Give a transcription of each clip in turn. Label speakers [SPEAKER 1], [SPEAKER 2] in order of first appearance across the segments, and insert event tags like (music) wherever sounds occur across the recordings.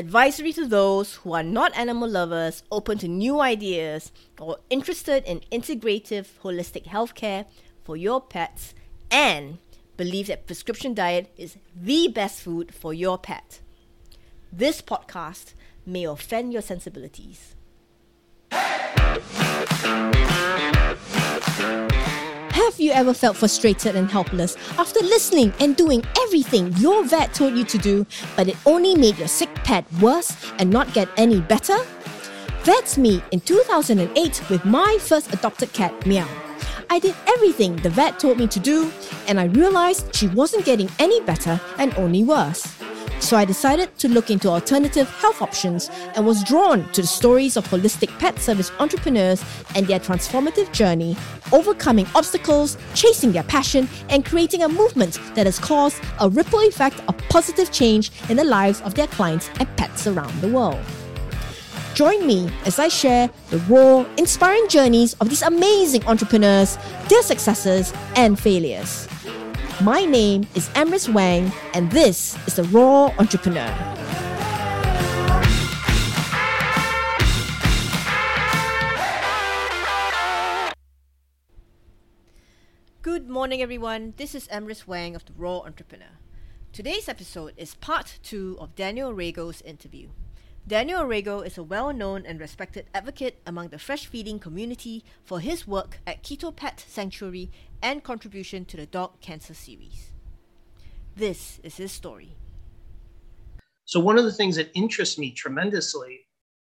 [SPEAKER 1] Advisory to those who are not animal lovers, open to new ideas, or interested in integrative holistic healthcare for your pets, and believe that prescription diet is the best food for your pet. This podcast may offend your sensibilities.
[SPEAKER 2] Have you ever felt frustrated and helpless after listening and doing everything your vet told you to do, but it only made your sick pet worse and not get any better? That's me in 2008 with my first adopted cat, Meow. I did everything the vet told me to do, and I realized she wasn't getting any better and only worse. So I decided to look into alternative health options and was drawn to the stories of holistic pet service entrepreneurs and their transformative journey, overcoming obstacles, chasing their passion, and creating a movement that has caused a ripple effect of positive change in the lives of their clients and pets around the world. Join me as I share the raw, inspiring journeys of these amazing entrepreneurs, their successes, and failures. My name is Emrys Wang, and this is The Raw Entrepawneur.
[SPEAKER 1] Good morning, everyone. This is Emrys Wang of The Raw Entrepawneur. Today's episode is part two of Daniel Orrego's interview. Daniel Orrego is a well known and respected advocate among the fresh feeding community for his work at Keto Pet Sanctuary and contribution to the Dog Cancer Series. This is his story.
[SPEAKER 3] So, one of the things that interests me tremendously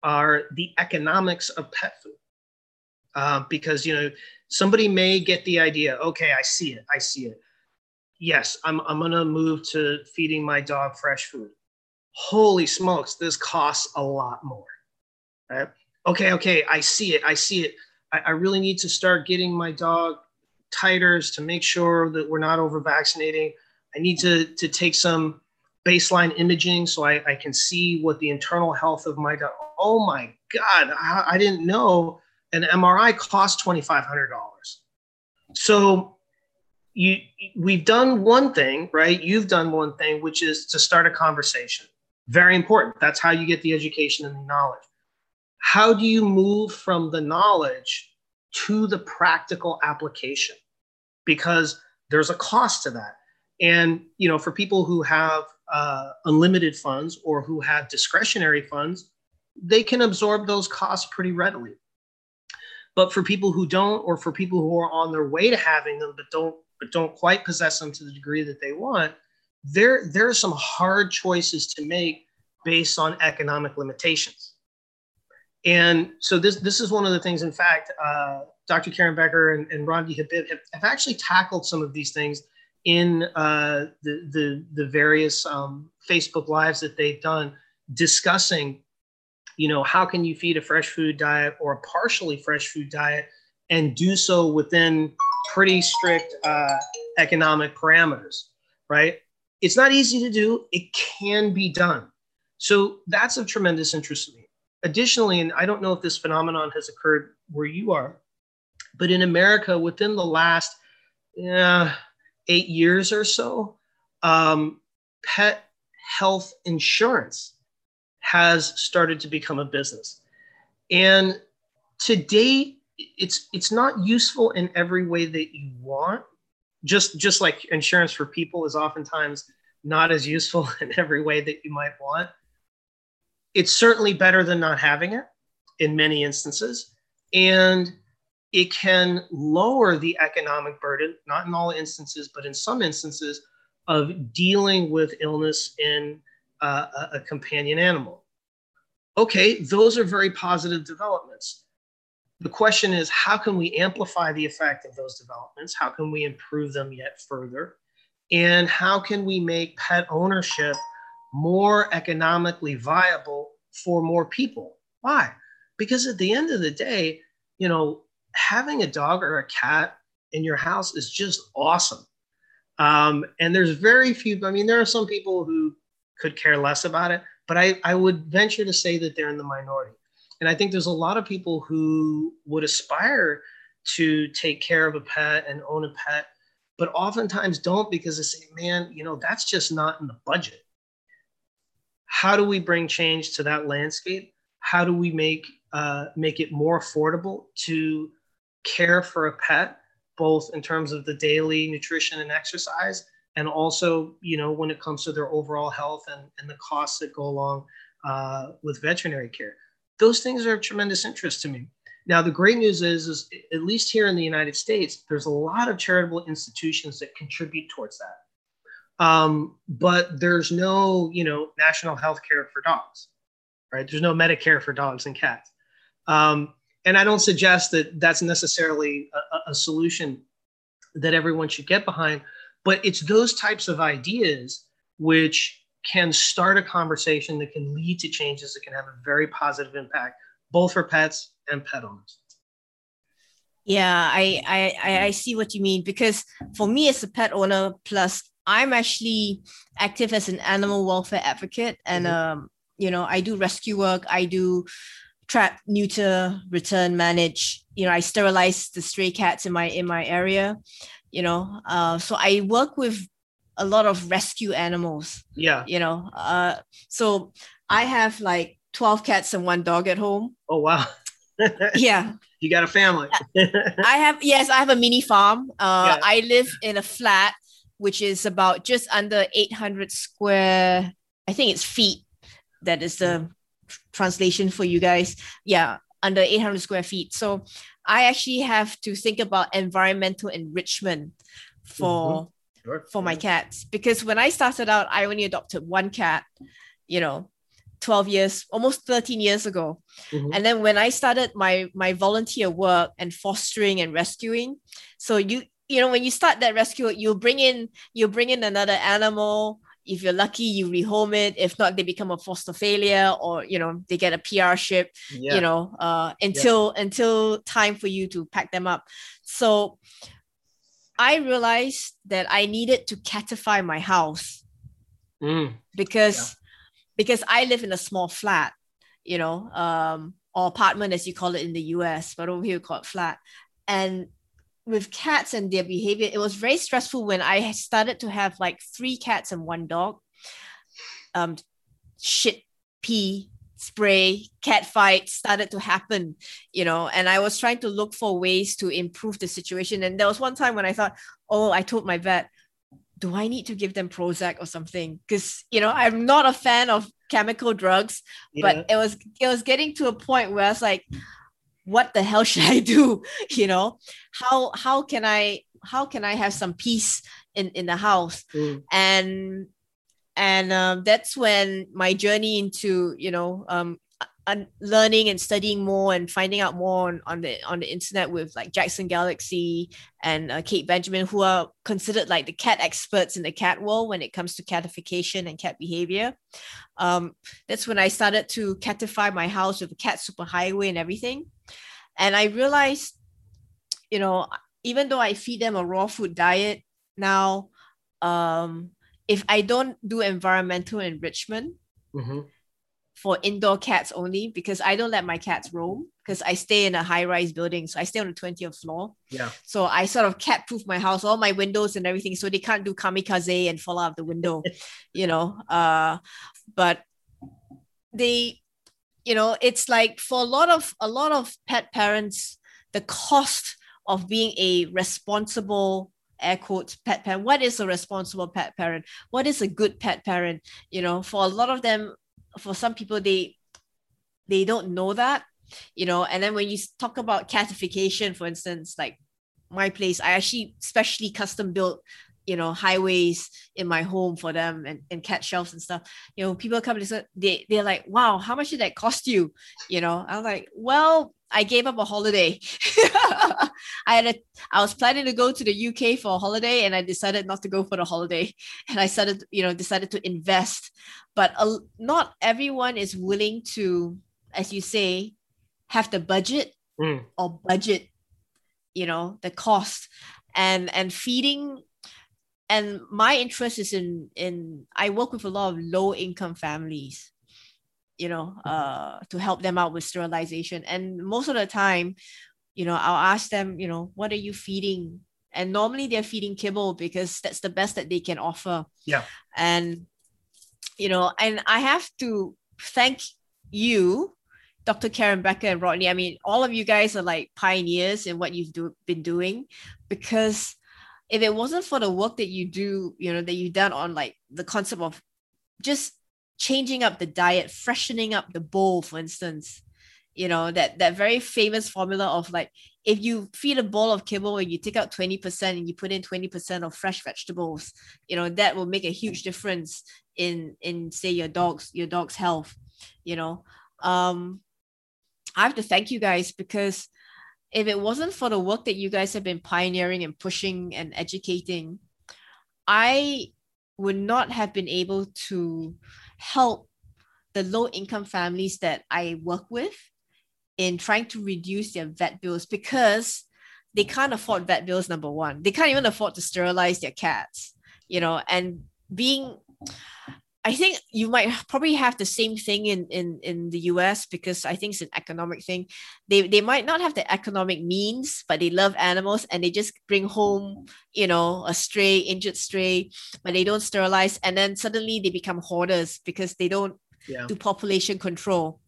[SPEAKER 3] are the economics of pet food. Uh, because, you know, somebody may get the idea, okay, I see it, I see it. Yes, I'm, I'm going to move to feeding my dog fresh food holy smokes, this costs a lot more. Right? Okay, okay, I see it. I see it. I, I really need to start getting my dog titers to make sure that we're not over vaccinating. I need to, to take some baseline imaging so I, I can see what the internal health of my dog. Oh my God, I, I didn't know an MRI costs $2,500. So you we've done one thing, right? You've done one thing, which is to start a conversation. Very important. That's how you get the education and the knowledge. How do you move from the knowledge to the practical application? Because there's a cost to that. And you know, for people who have uh, unlimited funds or who have discretionary funds, they can absorb those costs pretty readily. But for people who don't, or for people who are on their way to having them but don't but don't quite possess them to the degree that they want, there there are some hard choices to make based on economic limitations. And so this this is one of the things. In fact, uh, Dr. Karen Becker and, and Rodney Habib have, have, actually tackled some of these things in uh, the, the the various um, Facebook lives that they've done, discussing, you know, how can you feed a fresh food diet or a partially fresh food diet, and do so within pretty strict uh, economic parameters, right? It's not easy to do. It can be done. So that's of tremendous interest to me. Additionally, and I don't know if this phenomenon has occurred where you are, but in America, within the last uh, eight years or so, um, pet health insurance has started to become a business. And to date, it's it's not useful in every way that you want just just like insurance for people is oftentimes not as useful (laughs) in every way that you might want. It's certainly better than not having it in many instances and it can lower the economic burden not in all instances but in some instances of dealing with illness in uh, a companion animal. Okay those are very positive developments the question is how can we amplify the effect of those developments? How can we improve them yet further? And how can we make pet ownership more economically viable for more people? Why? Because at the end of the day, you know, having a dog or a cat in your house is just awesome. Um, and there's very few, I mean, there are some people who could care less about it, but I, I would venture to say that they're in the minority. And I think there's a lot of people who would aspire to take care of a pet and own a pet, but oftentimes don't because they say, man, you know, that's just not in the budget. how do we bring change to that landscape? How do we make uh, make it more affordable to care for a pet, both in terms of the daily nutrition and exercise, and also, you know, when it comes to their overall health and, and the costs that go along uh, with veterinary care. Those things are of tremendous interest to me. Now, the great news is, is, at least here in the United States, there's a lot of charitable institutions that contribute towards that. Um, but there's no, you know, national health care for dogs, right? There's no Medicare for dogs and cats. Um, and I don't suggest that that's necessarily a, a solution that everyone should get behind, but it's those types of ideas which can start a conversation that can lead to changes that can have a very positive impact, both for pets and pet owners.
[SPEAKER 1] Yeah, I, I I see what you mean because for me as a pet owner, plus I'm actually active as an animal welfare advocate, and mm-hmm. um, you know, I do rescue work. I do trap, neuter, return, manage. You know, I sterilize the stray cats in my in my area. You know, uh, so I work with a lot of rescue animals.
[SPEAKER 3] Yeah.
[SPEAKER 1] You know, uh, so I have like twelve cats and one dog at home.
[SPEAKER 3] Oh wow. (laughs)
[SPEAKER 1] yeah.
[SPEAKER 3] You got a family.
[SPEAKER 1] I have yes, I have a mini farm. Uh, yeah. I live in a flat which is about just under 800 square, I think it's feet. That is the translation for you guys. Yeah, under 800 square feet. So I actually have to think about environmental enrichment for mm-hmm. Sure. for my cats because when I started out, I only adopted one cat, you know, 12 years, almost 13 years ago. Mm-hmm. And then when I started my my volunteer work and fostering and rescuing, so you you know when you start that rescue you bring in you bring in another animal if you're lucky you rehome it if not they become a foster failure or you know they get a pr ship yeah. you know uh, until yeah. until time for you to pack them up so i realized that i needed to catify my house mm. because yeah. because i live in a small flat you know um or apartment as you call it in the us but over here we call it flat and with cats and their behavior, it was very stressful when I started to have like three cats and one dog. Um, shit, pee, spray, cat fight started to happen, you know, and I was trying to look for ways to improve the situation. And there was one time when I thought, oh, I told my vet, do I need to give them Prozac or something? Because you know, I'm not a fan of chemical drugs, yeah. but it was it was getting to a point where I was like, what the hell (laughs) should I do? You know, how how can I how can I have some peace in in the house? Mm. And and um, that's when my journey into you know um, learning and studying more and finding out more on, on the on the internet with like Jackson Galaxy and uh, Kate Benjamin, who are considered like the cat experts in the cat world when it comes to catification and cat behavior. Um, that's when I started to catify my house with a cat superhighway and everything. And I realized, you know, even though I feed them a raw food diet now, um, if I don't do environmental enrichment, mm-hmm for indoor cats only because I don't let my cats roam because I stay in a high rise building. So I stay on the 20th floor.
[SPEAKER 3] Yeah.
[SPEAKER 1] So I sort of cat proof my house, all my windows and everything. So they can't do kamikaze and fall out of the window, (laughs) you know. Uh, but they, you know, it's like for a lot of a lot of pet parents, the cost of being a responsible air quotes pet parent. What is a responsible pet parent? What is a good pet parent? You know for a lot of them for some people they they don't know that you know. And then when you talk about catification for instance like my place i actually specially custom built you know highways in my home for them and, and cat shelves and stuff. You know people come and they, they're like wow how much did that cost you? You know i'm like well i gave up a holiday. (laughs) I had a i was planning to go to the uk for a holiday and i decided not to go for the holiday. And i started you know decided to invest. But uh, not everyone is willing to as you say have the budget mm. or budget you know the cost. And and feeding and my interest is in in i work with a lot of low income families you know uh to help them out with sterilization and most of the time you know i'll ask them you know what are you feeding and normally they're feeding kibble because that's the best that they can offer
[SPEAKER 3] yeah
[SPEAKER 1] and you know, and I have to thank you, Dr. Karen Becker and Rodney. I mean, all of you guys are like pioneers in what you've do, been doing because if it wasn't for the work that you do, you know, that you've done on like the concept of just changing up the diet, freshening up the bowl, for instance, you know, that that very famous formula of like if you feed a bowl of kibble and you take out 20% and you put in 20% of fresh vegetables, you know, that will make a huge difference in in say your dog's your dog's health, you know. Um I have to thank you guys because if it wasn't for the work that you guys have been pioneering and pushing and educating, I would not have been able to help the low income families that I work with in trying to reduce their vet bills because they can't afford vet bills, number one. They can't even afford to sterilize their cats, you know, and being I think you might probably have the same thing in, in, in the US because I think it's an economic thing. They, they might not have the economic means, but they love animals and they just bring home, you know, a stray, injured stray, but they don't sterilize. And then suddenly they become hoarders because they don't yeah. do population control.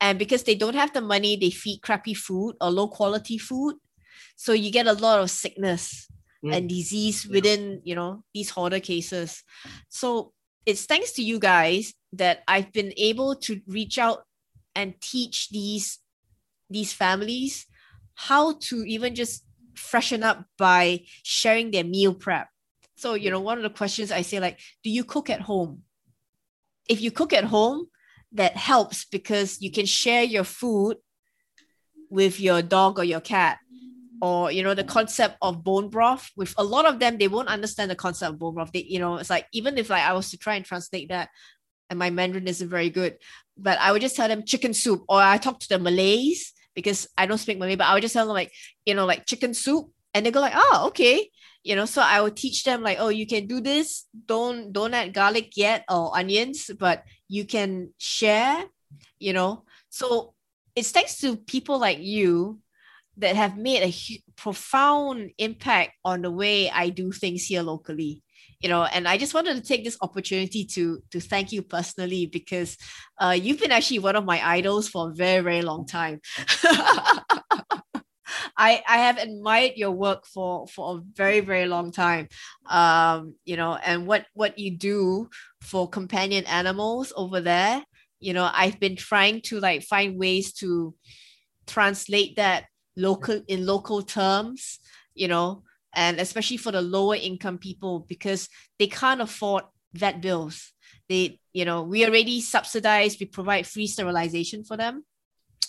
[SPEAKER 1] And because they don't have the money, they feed crappy food or low quality food. So you get a lot of sickness mm. and disease yeah. within, you know, these hoarder cases. So it's thanks to you guys that I've been able to reach out and teach these these families how to even just freshen up by sharing their meal prep. So, you know, one of the questions I say like, do you cook at home? If you cook at home, that helps because you can share your food with your dog or your cat or you know the concept of bone broth. With a lot of them they won't understand the concept of bone broth. They you know it's like even if like i was to try and translate that and my mandarin isn't very good but i would just tell them chicken soup or i talk to the malays because i don't speak malay but i would just tell them like you know like chicken soup and they go like oh okay. You know so i would teach them like oh you can do this. Don't don't add garlic yet or onions but you can share you know? So it's thanks to people like you that have made a profound impact on the way I do things here locally. You know, and I just wanted to take this opportunity to to thank you personally because uh, you've been actually one of my idols for a very very long time. (laughs) I, I have admired your work for for a very very long time um you know and what what you do for companion animals over there you know i've been trying to like find ways to translate that local in local terms you know and especially for the lower income people because they can't afford vet bills. They you know we already subsidize we provide free sterilization for them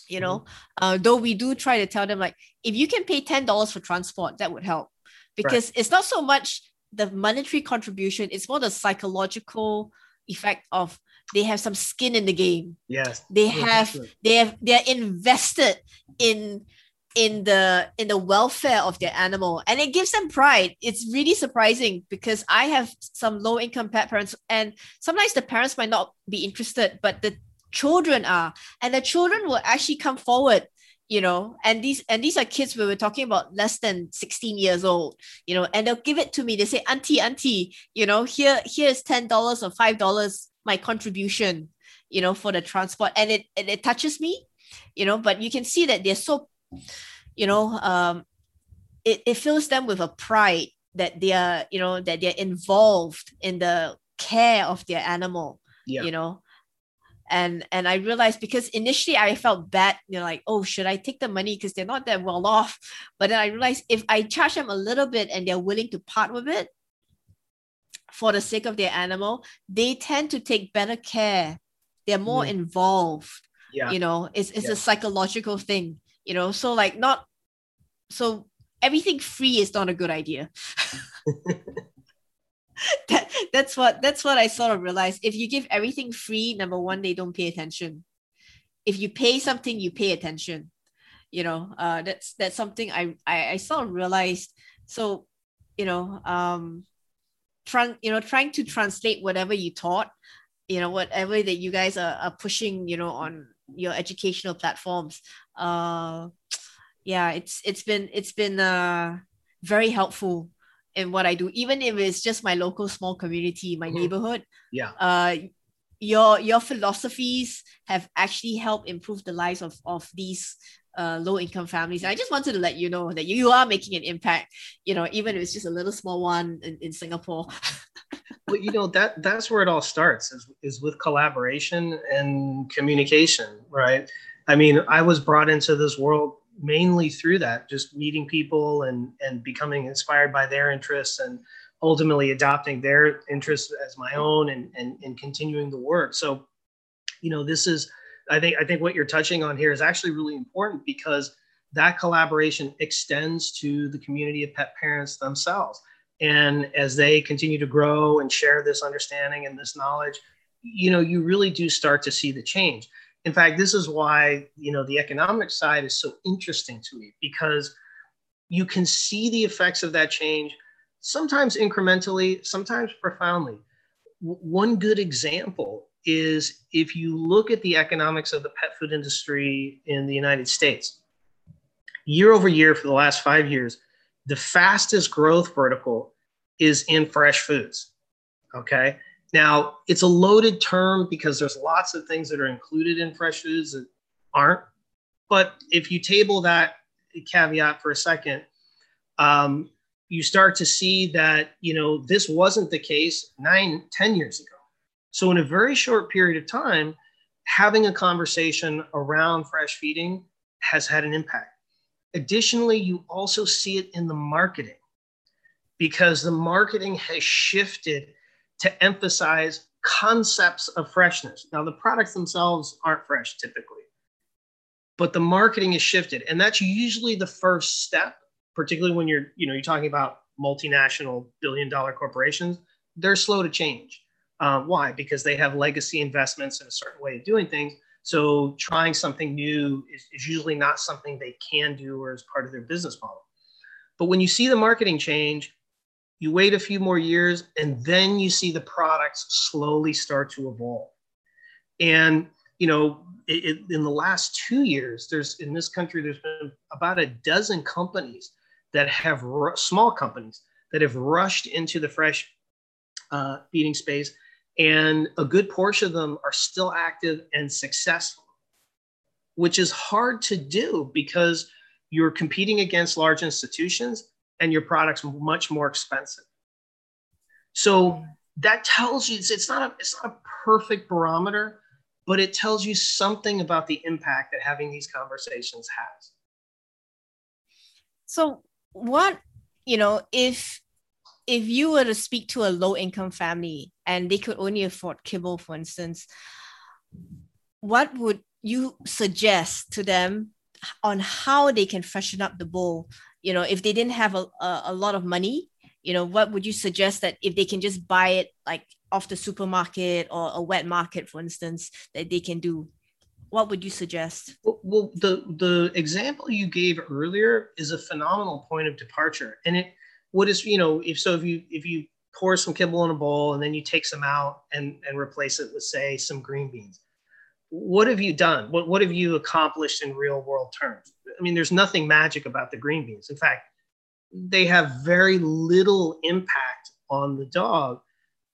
[SPEAKER 1] you know. Mm-hmm. uh, though we do try to tell them like if you can pay $10 for transport that would help. Because right. it's not so much the monetary contribution it's more the psychological effect of they have some skin in the game.
[SPEAKER 3] Yes.
[SPEAKER 1] They have they have they're invested in in the in the welfare of their animal. And it gives them pride. It's really surprising because i have some low income pet parents and sometimes the parents might not be interested but the children are. And the children will actually come forward you know and these and these are kids we were talking about less than 16 years old you know and they'll give it to me. They say auntie auntie you know here here's $10 or $5 my contribution you know for the transport. And it, it, it touches me you know but you can see that they're so you know um it, it fills them with a pride that they are you know that they're involved in the care of their animal yeah. you know and and i realized because initially i felt bad you know like oh should i take the money because they're not that well off but then i realized if i charge them a little bit and they're willing to part with it for the sake of their animal they tend to take better care they're more mm. involved yeah. you know it's, it's yeah. a psychological thing you know so like not so everything free is not a good idea. (laughs) That, that's what that's what i sort of realized. If you give everything free number one they don't pay attention. If you pay something you pay attention. You know uh that's that's something i i, I sort of realized. So you know um trying you know trying to translate whatever you taught you know whatever that you guys are, are pushing you know on your educational platforms uh (tsk) yeah it's it's been it's been uh very helpful in what i do even if it's just my local small community my mm-hmm. neighborhood
[SPEAKER 3] yeah
[SPEAKER 1] uh your your philosophies have actually helped improve the lives of of these uh, low income families. And I just wanted to let you know that you are making an impact, you know, even if it's just a little small one in, in Singapore. (laughs)
[SPEAKER 3] well, you know, that that's where it all starts is, is with collaboration and communication, right? I mean, I was brought into this world mainly through that, just meeting people and and becoming inspired by their interests and ultimately adopting their interests as my own and and, and continuing the work. So, you know, this is I think I think what you're touching on here is actually really important because that collaboration extends to the community of pet parents themselves. And as they continue to grow and share this understanding and this knowledge, you know, you really do start to see the change. In fact, this is why, you know, the economic side is so interesting to me because you can see the effects of that change sometimes incrementally, sometimes profoundly. W- one good example is if you look at the economics of the pet food industry in the United States, year over year for the last five years, the fastest growth vertical is in fresh foods. Okay. Now, it's a loaded term because there's lots of things that are included in fresh foods that aren't. But if you table that caveat for a second, um, you start to see that you know this wasn't the case nine, ten years ago. So in a very short period of time, having a conversation around fresh feeding has had an impact. Additionally, you also see it in the marketing because the marketing has shifted to emphasize concepts of freshness. Now, the products themselves aren't fresh typically, but the marketing is shifted. And that's usually the first step, particularly when you're, you know, you're talking about multinational billion dollar corporations, they're slow to change. Uh, why? Because they have legacy investments in a certain way of doing things. So trying something new is, is usually not something they can do or as part of their business model. But when you see the marketing change, you wait a few more years and then you see the products slowly start to evolve and you know it, it, in the last two years there's in this country there's been about a dozen companies that have small companies that have rushed into the fresh uh, feeding space and a good portion of them are still active and successful which is hard to do because you're competing against large institutions and your product's much more expensive. So that tells you it's, it's not a, it's not a perfect barometer, but it tells you something about the impact that having these conversations has.
[SPEAKER 1] So what, you know, if if you were to speak to a low income family and they could only afford kibble, for instance, what would you suggest to them on how they can freshen up the bowl? You know if they didn't have a, a, a lot of money you know what would you suggest that if they can just buy it like off the supermarket or a wet market for instance that they can do what would you suggest
[SPEAKER 3] well, the the example you gave earlier is a phenomenal point of departure and it what is you know if so if you if you pour some kibble in a bowl and then you take some out and and replace it with say some green beans what have you done? What, what have you accomplished in real world terms? I mean, there's nothing magic about the green beans. In fact, they have very little impact on the dog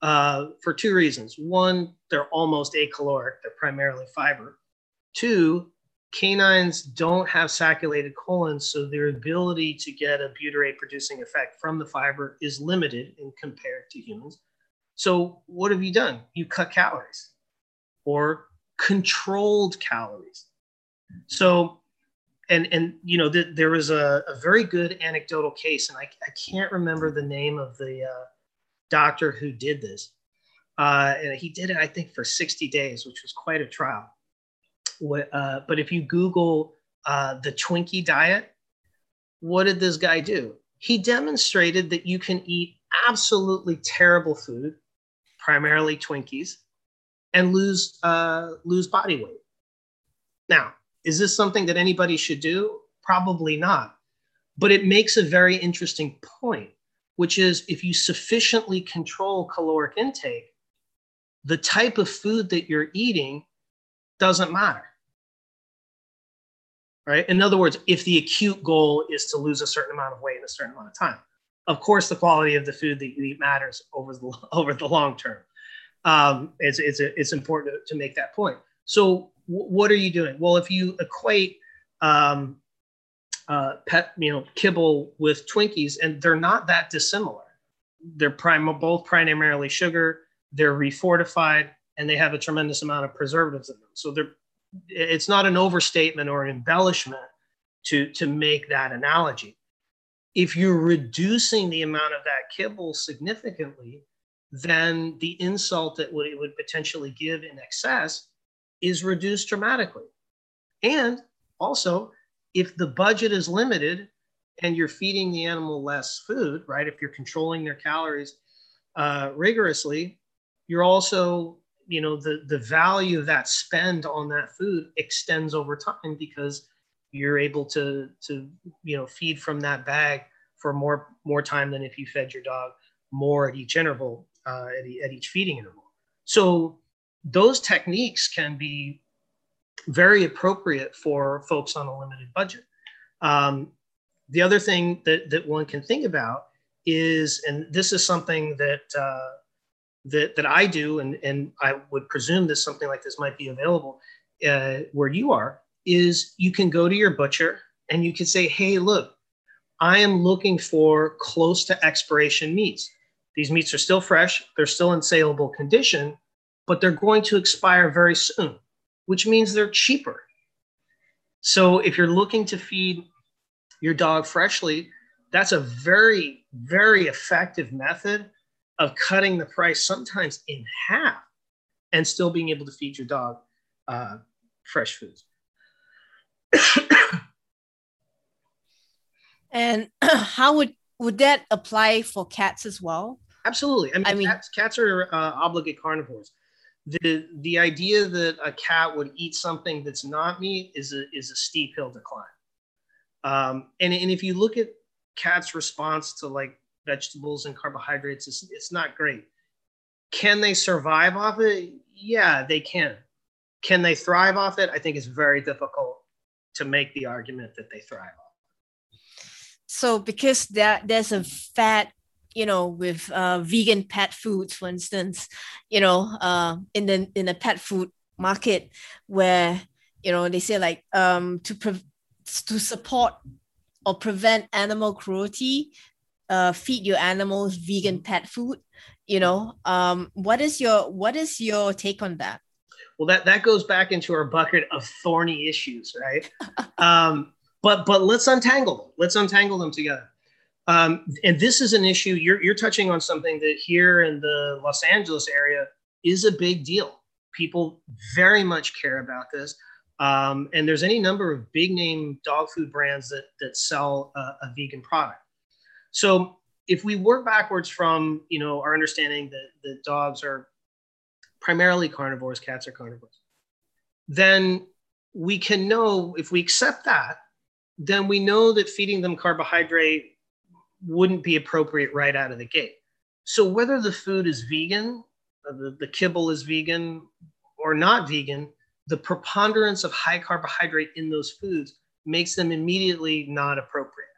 [SPEAKER 3] uh, for two reasons. One, they're almost acaloric, they're primarily fiber. Two, canines don't have sacculated colons, so their ability to get a butyrate producing effect from the fiber is limited in compared to humans. So, what have you done? You cut calories or controlled calories. So, and and you know, th- there was a, a, very good anecdotal case, and I, I can't remember the name of the uh, doctor who did this. Uh, and he did it, I think, for 60 days, which was quite a trial. Uh, but if you Google uh, the Twinkie diet, what did this guy do? He demonstrated that you can eat absolutely terrible food, primarily Twinkies, and lose uh, lose body weight. Now, is this something that anybody should do? Probably not. But it makes a very interesting point, which is if you sufficiently control caloric intake, the type of food that you're eating doesn't matter. Right? In other words, if the acute goal is to lose a certain amount of weight in a certain amount of time, of course, the quality of the food that you eat matters over the, (laughs) over the long term. Um, it's, it's, it's important to, to make that point. So w- what are you doing? Well, if you equate um, uh, pet, you know, kibble with Twinkies, and they're not that dissimilar. They're prim- both primarily sugar. They're refortified, and they have a tremendous amount of preservatives in them. So they're, it's not an overstatement or an embellishment to to make that analogy. If you're reducing the amount of that kibble significantly, then the insult that it would potentially give in excess is reduced dramatically. And also, if the budget is limited and you're feeding the animal less food, right? If you're controlling their calories uh, rigorously, you're also, you know, the the value that spend on that food extends over time because you're able to to you know feed from that bag for more more time than if you fed your dog more at each interval uh, at, at each feeding interval. So those techniques can be very appropriate for folks on a limited budget. Um, the other thing that, that one can think about is, and this is something that uh, that, that I do, and, and I would presume that something like this might be available uh, where you are, is you can go to your butcher and you can say, hey, look, I am looking for close to expiration meats. These meats are still fresh, they're still in saleable condition, but they're going to expire very soon which means they're cheaper. So if you're looking to feed your dog freshly, that's a very, very effective method of cutting the price sometimes in half and still being able to feed your dog uh, fresh foods. (coughs)
[SPEAKER 1] and (coughs) how would would that apply for cats as well?
[SPEAKER 3] Absolutely. I mean, I mean cats, cats are uh, obligate carnivores the the idea that a cat would eat something that's not meat is a is a steep hill to climb. Um, and and if you look at cats' response to like vegetables and carbohydrates, it's it's not great. Can they survive off it? Yeah, they can. Can they thrive off it? I think it's very difficult to make the argument that they thrive off.
[SPEAKER 1] So because that there's a fat you know with uh, vegan pet foods for instance you know uh, in the in the pet food market where you know they say like um, to pre- to support or prevent animal cruelty uh, feed your animals vegan pet food you know um, what is your what is your take on that
[SPEAKER 3] well that that goes back into our bucket of thorny issues right (laughs) um, but but let's untangle them let's untangle them together um, and this is an issue you're, you're touching on something that here in the Los Angeles area is a big deal. People very much care about this. Um, and there's any number of big name dog food brands that, that sell a, a vegan product. So if we work backwards from, you know, our understanding that, the dogs are primarily carnivores, cats are carnivores, then we can know if we accept that, then we know that feeding them carbohydrate wouldn't be appropriate right out of the gate. So whether the food is vegan, uh, the, the kibble is vegan or not vegan, the preponderance of high carbohydrate in those foods makes them immediately not appropriate.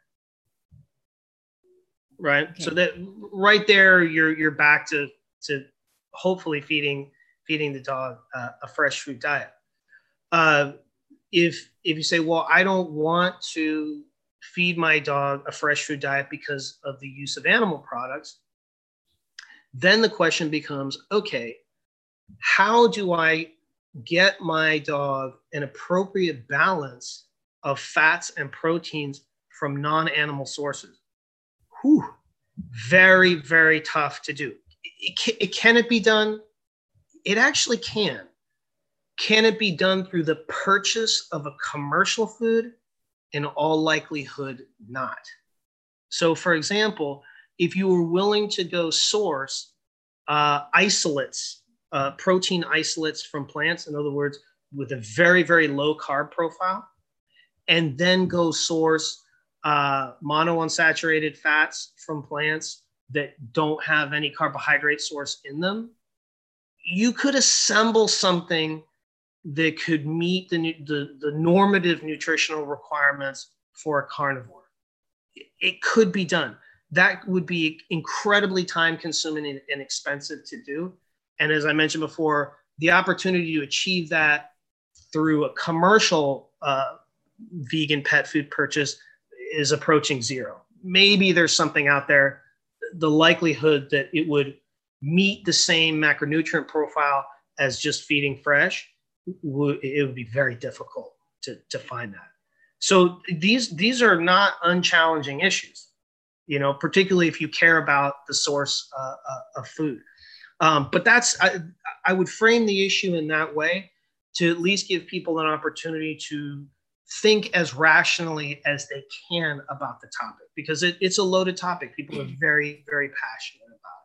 [SPEAKER 3] Right. Okay. So that right there, you're you're back to to hopefully feeding feeding the dog uh, a fresh food diet. Uh, if if you say, well, I don't want to feed my dog a fresh food diet because of the use of animal products, then the question becomes okay, how do I get my dog an appropriate balance of fats and proteins from non animal sources? Whew, very, very tough to do. It, it, can it be done? It actually can. Can it be done through the purchase of a commercial food? in all likelihood not. So, for example, if you were willing to go source uh, isolates, uh, protein isolates from plants, in other words, with a very, very low carb profile, and then go source uh, monounsaturated fats from plants that don't have any carbohydrate source in them, you could assemble something that could meet the, the, the normative nutritional requirements for a carnivore. It could be done. That would be incredibly time consuming and, expensive to do. And as I mentioned before, the opportunity to achieve that through a commercial uh, vegan pet food purchase is approaching zero. Maybe there's something out there. The likelihood that it would meet the same macronutrient profile as just feeding fresh, it would be very difficult to, to find that. So these these are not unchallenging issues, you know, particularly if you care about the source uh, uh, of food. Um, but that's I, I would frame the issue in that way to at least give people an opportunity to think as rationally as they can about the topic because it, it's a loaded topic. People are very very passionate about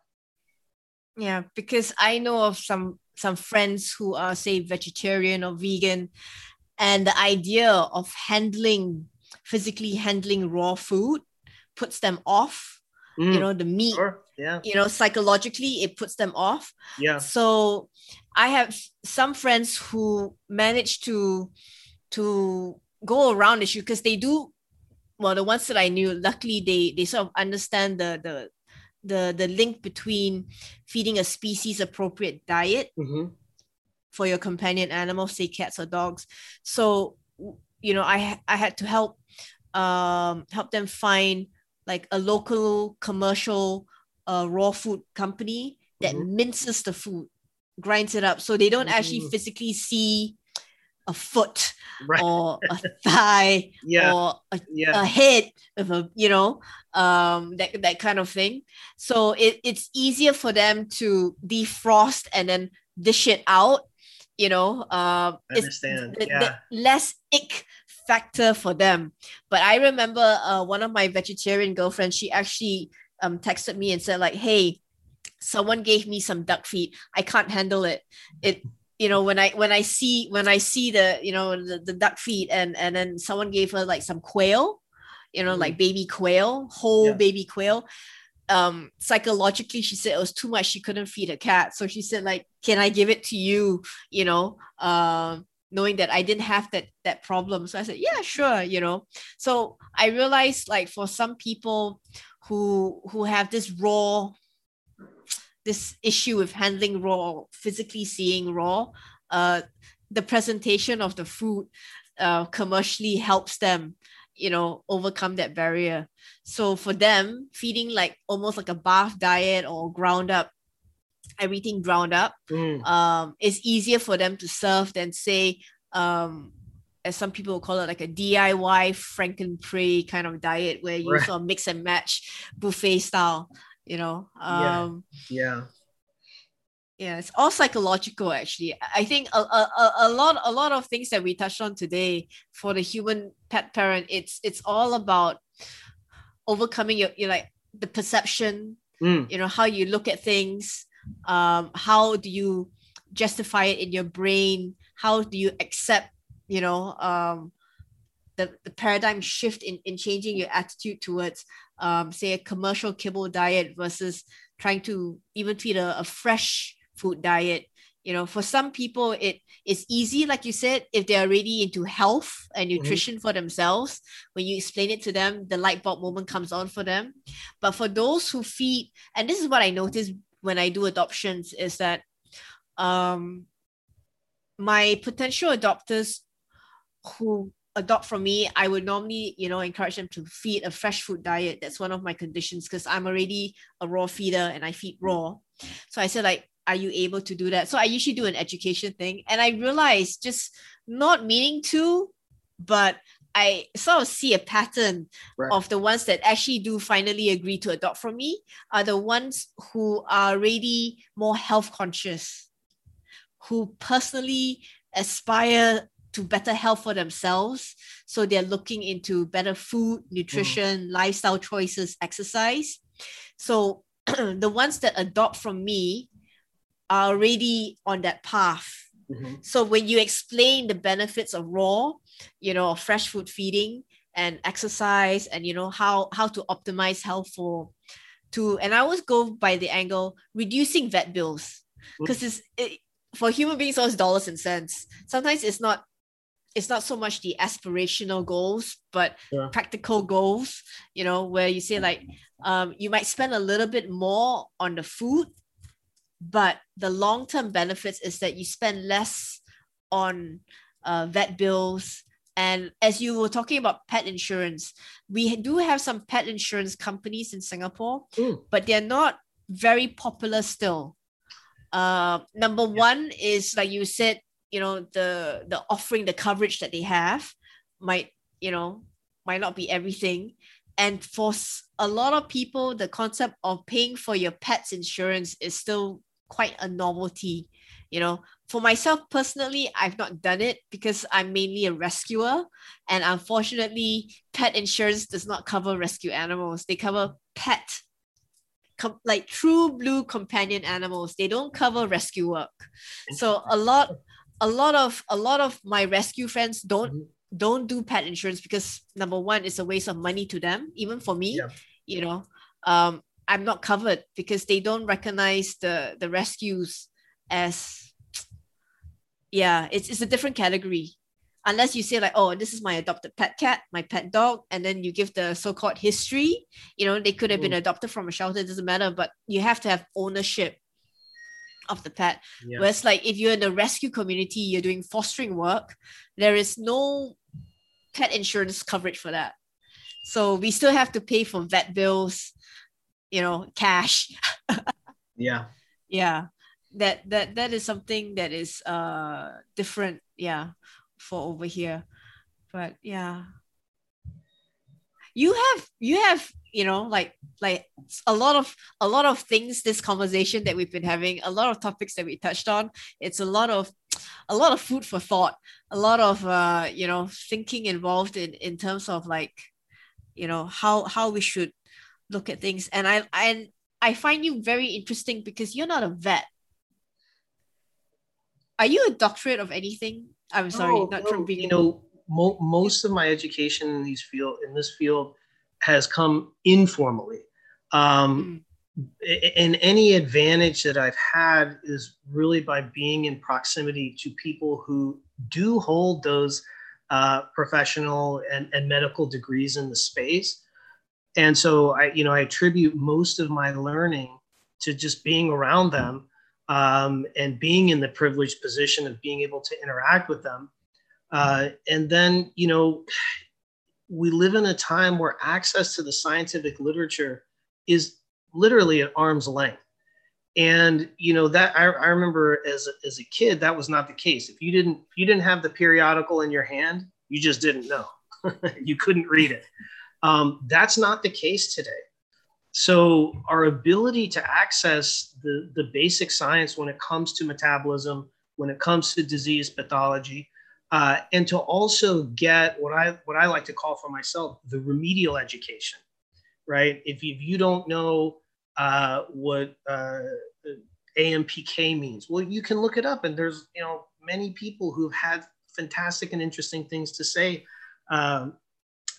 [SPEAKER 1] it. Yeah, because I know of some some friends who are say vegetarian or vegan and the idea of handling physically handling raw food puts them off mm, you know the meat sure. yeah you know psychologically it puts them off
[SPEAKER 3] yeah
[SPEAKER 1] so i have some friends who manage to to go around the issue because they do well the ones that i knew luckily they they sort of understand the the the the link between feeding a species appropriate diet mm-hmm for your companion animals, say cats or dogs. So, you know, I I had to help um, help them find like a local commercial uh, raw food company that mm-hmm. minces the food, grinds it up, so they don't mm-hmm. actually physically see a foot right. or a (laughs) thigh yeah. or a, yeah. a, head of a you know um that, that kind of thing so it, it's easier for them to defrost and then dish it out you know uh, it's the, yeah. the less ick factor for them but i remember uh, one of my vegetarian girlfriends she actually um, texted me and said like hey someone gave me some duck feet i can't handle it it you know when i when i see when i see the you know the, the duck feet and and then someone gave her like some quail you know mm. like baby quail whole yeah. baby quail um psychologically she said it was too much she couldn't feed a cat so she said like can i give it to you you know um knowing that i didn't have that that problem so i said yeah sure you know so i realized like for some people who who have this raw this issue with handling raw physically seeing raw uh the presentation of the food uh, commercially helps them you know overcome that barrier so for them feeding like almost like a bath diet or ground up everything ground up mm. um it's easier for them to serve than say um as some people call it like a DIY Frankenprey kind of diet where you right. sort of mix and match buffet style you know
[SPEAKER 3] um yeah, yeah
[SPEAKER 1] yeah it's all psychological actually. I think a, a, a lot a lot of things that we touched on today for the human pet parent it's it's all about overcoming your, your like the perception mm. you know how you look at things um how do you justify it in your brain how do you accept you know um the, the paradigm shift in, in changing your attitude towards um, say a commercial kibble diet versus trying to even feed a, a fresh food diet you know for some people it is easy like you said if they're already into health and mm-hmm. nutrition mm-hmm. for themselves when you explain it to them the light bulb moment comes on for them but for those who feed and this is what i notice when i do adoptions is that um my potential adopters who adopt from me i would normally you know encourage them to feed a fresh food diet that's one of my conditions because i'm already a raw feeder and i feed raw so i said like are you able to do that? So I usually do an education thing. And I realized just not meaning to, but I sort of see a pattern right. of the ones that actually do finally agree to adopt from me are the ones who are already more health conscious, who personally aspire to better health for themselves. So they're looking into better food, nutrition, mm. lifestyle choices, exercise. So (clears throat) the ones that adopt from me are already on that path. Mm-hmm. So when you explain the benefits of raw, you know, fresh food feeding and exercise and you know how how to optimize health for to and I always go by the angle reducing vet bills because mm-hmm. it's it, for human beings always dollars and cents. Sometimes it's not it's not so much the aspirational goals but yeah. practical goals you know where you say like um, you might spend a little bit more on the food but the long-term benefits is that you spend less on uh, vet bills and as you were talking about pet insurance we do have some pet insurance companies in singapore
[SPEAKER 3] Ooh.
[SPEAKER 1] but they're not very popular still uh, number one is like you said you know the the offering the coverage that they have might you know might not be everything. And for a lot of people the concept of paying for your pet's insurance is still quite a novelty you know. For myself personally i've not done it because i'm mainly a rescuer. And unfortunately pet insurance does not cover rescue animals. They cover pet com- like true blue companion animals. They don't cover rescue work. So a lot a lot of a lot of my rescue friends don't mm-hmm. don't do pet insurance because number one it's a waste of money to them even for me yeah. you know um i'm not covered because they don't recognize the the rescues as yeah it's, it's a different category unless you say like oh this is my adopted pet cat my pet dog and then you give the so-called history you know they could have been mm. adopted from a shelter it doesn't matter but you have to have ownership of the pet. Yeah. Whereas, like, if you're in the rescue community, you're doing fostering work, there is no pet insurance coverage for that. So we still have to pay for vet bills, you know, cash. (laughs)
[SPEAKER 3] yeah.
[SPEAKER 1] Yeah. That that that is something that is uh different, yeah, for over here. But yeah. You have you have you know like like a lot of a lot of things this conversation that we've been having a lot of topics that we touched on. It's a lot of a lot of food for thought a lot of uh you know thinking involved in in terms of like you know how how we should look at things. And i and i find you very interesting because you're not a vet. Are you a doctorate of anything? I'm sorry not
[SPEAKER 3] no, from being you know mo- most of my education in these field in this field has come informally. Um, mm. And any advantage that I've had is really by being in proximity to people who do hold those uh, professional and, and medical degrees in the space. And so I, you know, I attribute most of my learning to just being around them um, and being in the privileged position of being able to interact with them. Uh, and then, you know, we live in a time where access to the scientific literature is literally at arm's length. And you know that I, I remember as a, as a kid that was not the case. If you didn't if you didn't have the periodical in your hand you just didn't know. (laughs) You couldn't read it. Um, that's not the case today. So our ability to access the, the basic science when it comes to metabolism when it comes to disease pathology uh, and to also get what I what I like to call for myself the remedial education, right? If you, if you don't know uh, what uh, AMPK means, well, you can look it up, and there's you know many people who've had fantastic and interesting things to say um,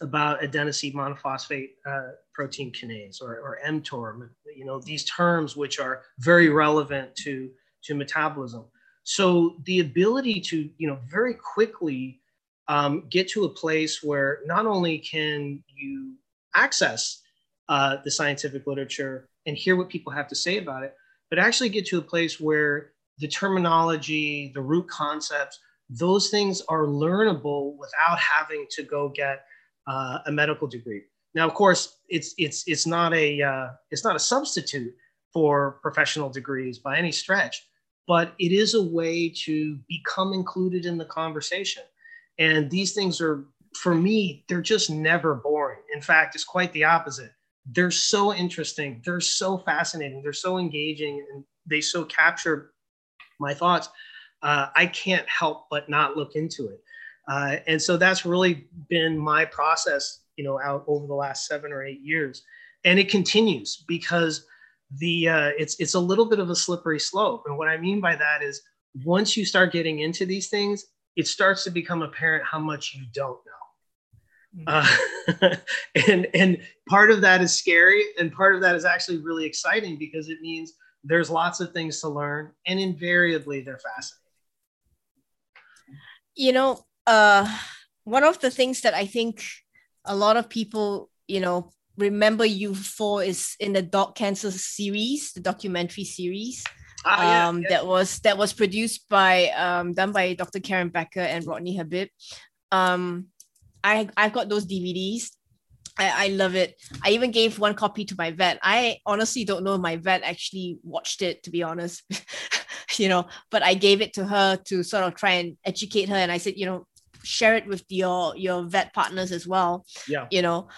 [SPEAKER 3] about adenosine monophosphate uh, protein kinase or, or mTOR. You know these terms which are very relevant to to metabolism. So the ability to, you know, very quickly um, get to a place where not only can you access uh, the scientific literature and hear what people have to say about it, but actually get to a place where the terminology, the root concepts, those things are learnable without having to go get uh, a medical degree. Now, of course, it's it's it's not a uh, it's not a substitute for professional degrees by any stretch, but it is a way to become included in the conversation. And these things are, for me, they're just never boring. In fact, it's quite the opposite. They're so interesting, they're so fascinating, they're so engaging, and they so capture my thoughts. Uh, I can't help but not look into it. Uh, and so that's really been my process, you know, out over the last seven or eight years. And it continues because the uh, it's it's a little bit of a slippery slope. And what I mean by that is once you start getting into these things, it starts to become apparent how much you don't know. Mm-hmm. Uh, (laughs) and and part of that is scary, and part of that is actually really exciting because it means there's lots of things to learn, and invariably they're fascinating.
[SPEAKER 1] You know, uh, one of the things that I think a lot of people, you know, remember you for is in the dog cancer series, the documentary series. Ah, yeah, um, yeah. that was that was produced by um, done by Dr. Karen Becker and Rodney Habib. Um, I I've got those DVDs. I, I love it. I even gave one copy to my vet. I honestly don't know my vet actually watched it, to be honest. (laughs) you know, but I gave it to her to sort of try and educate her. And I said, you know, share it with your your vet partners as well.
[SPEAKER 3] Yeah.
[SPEAKER 1] You know,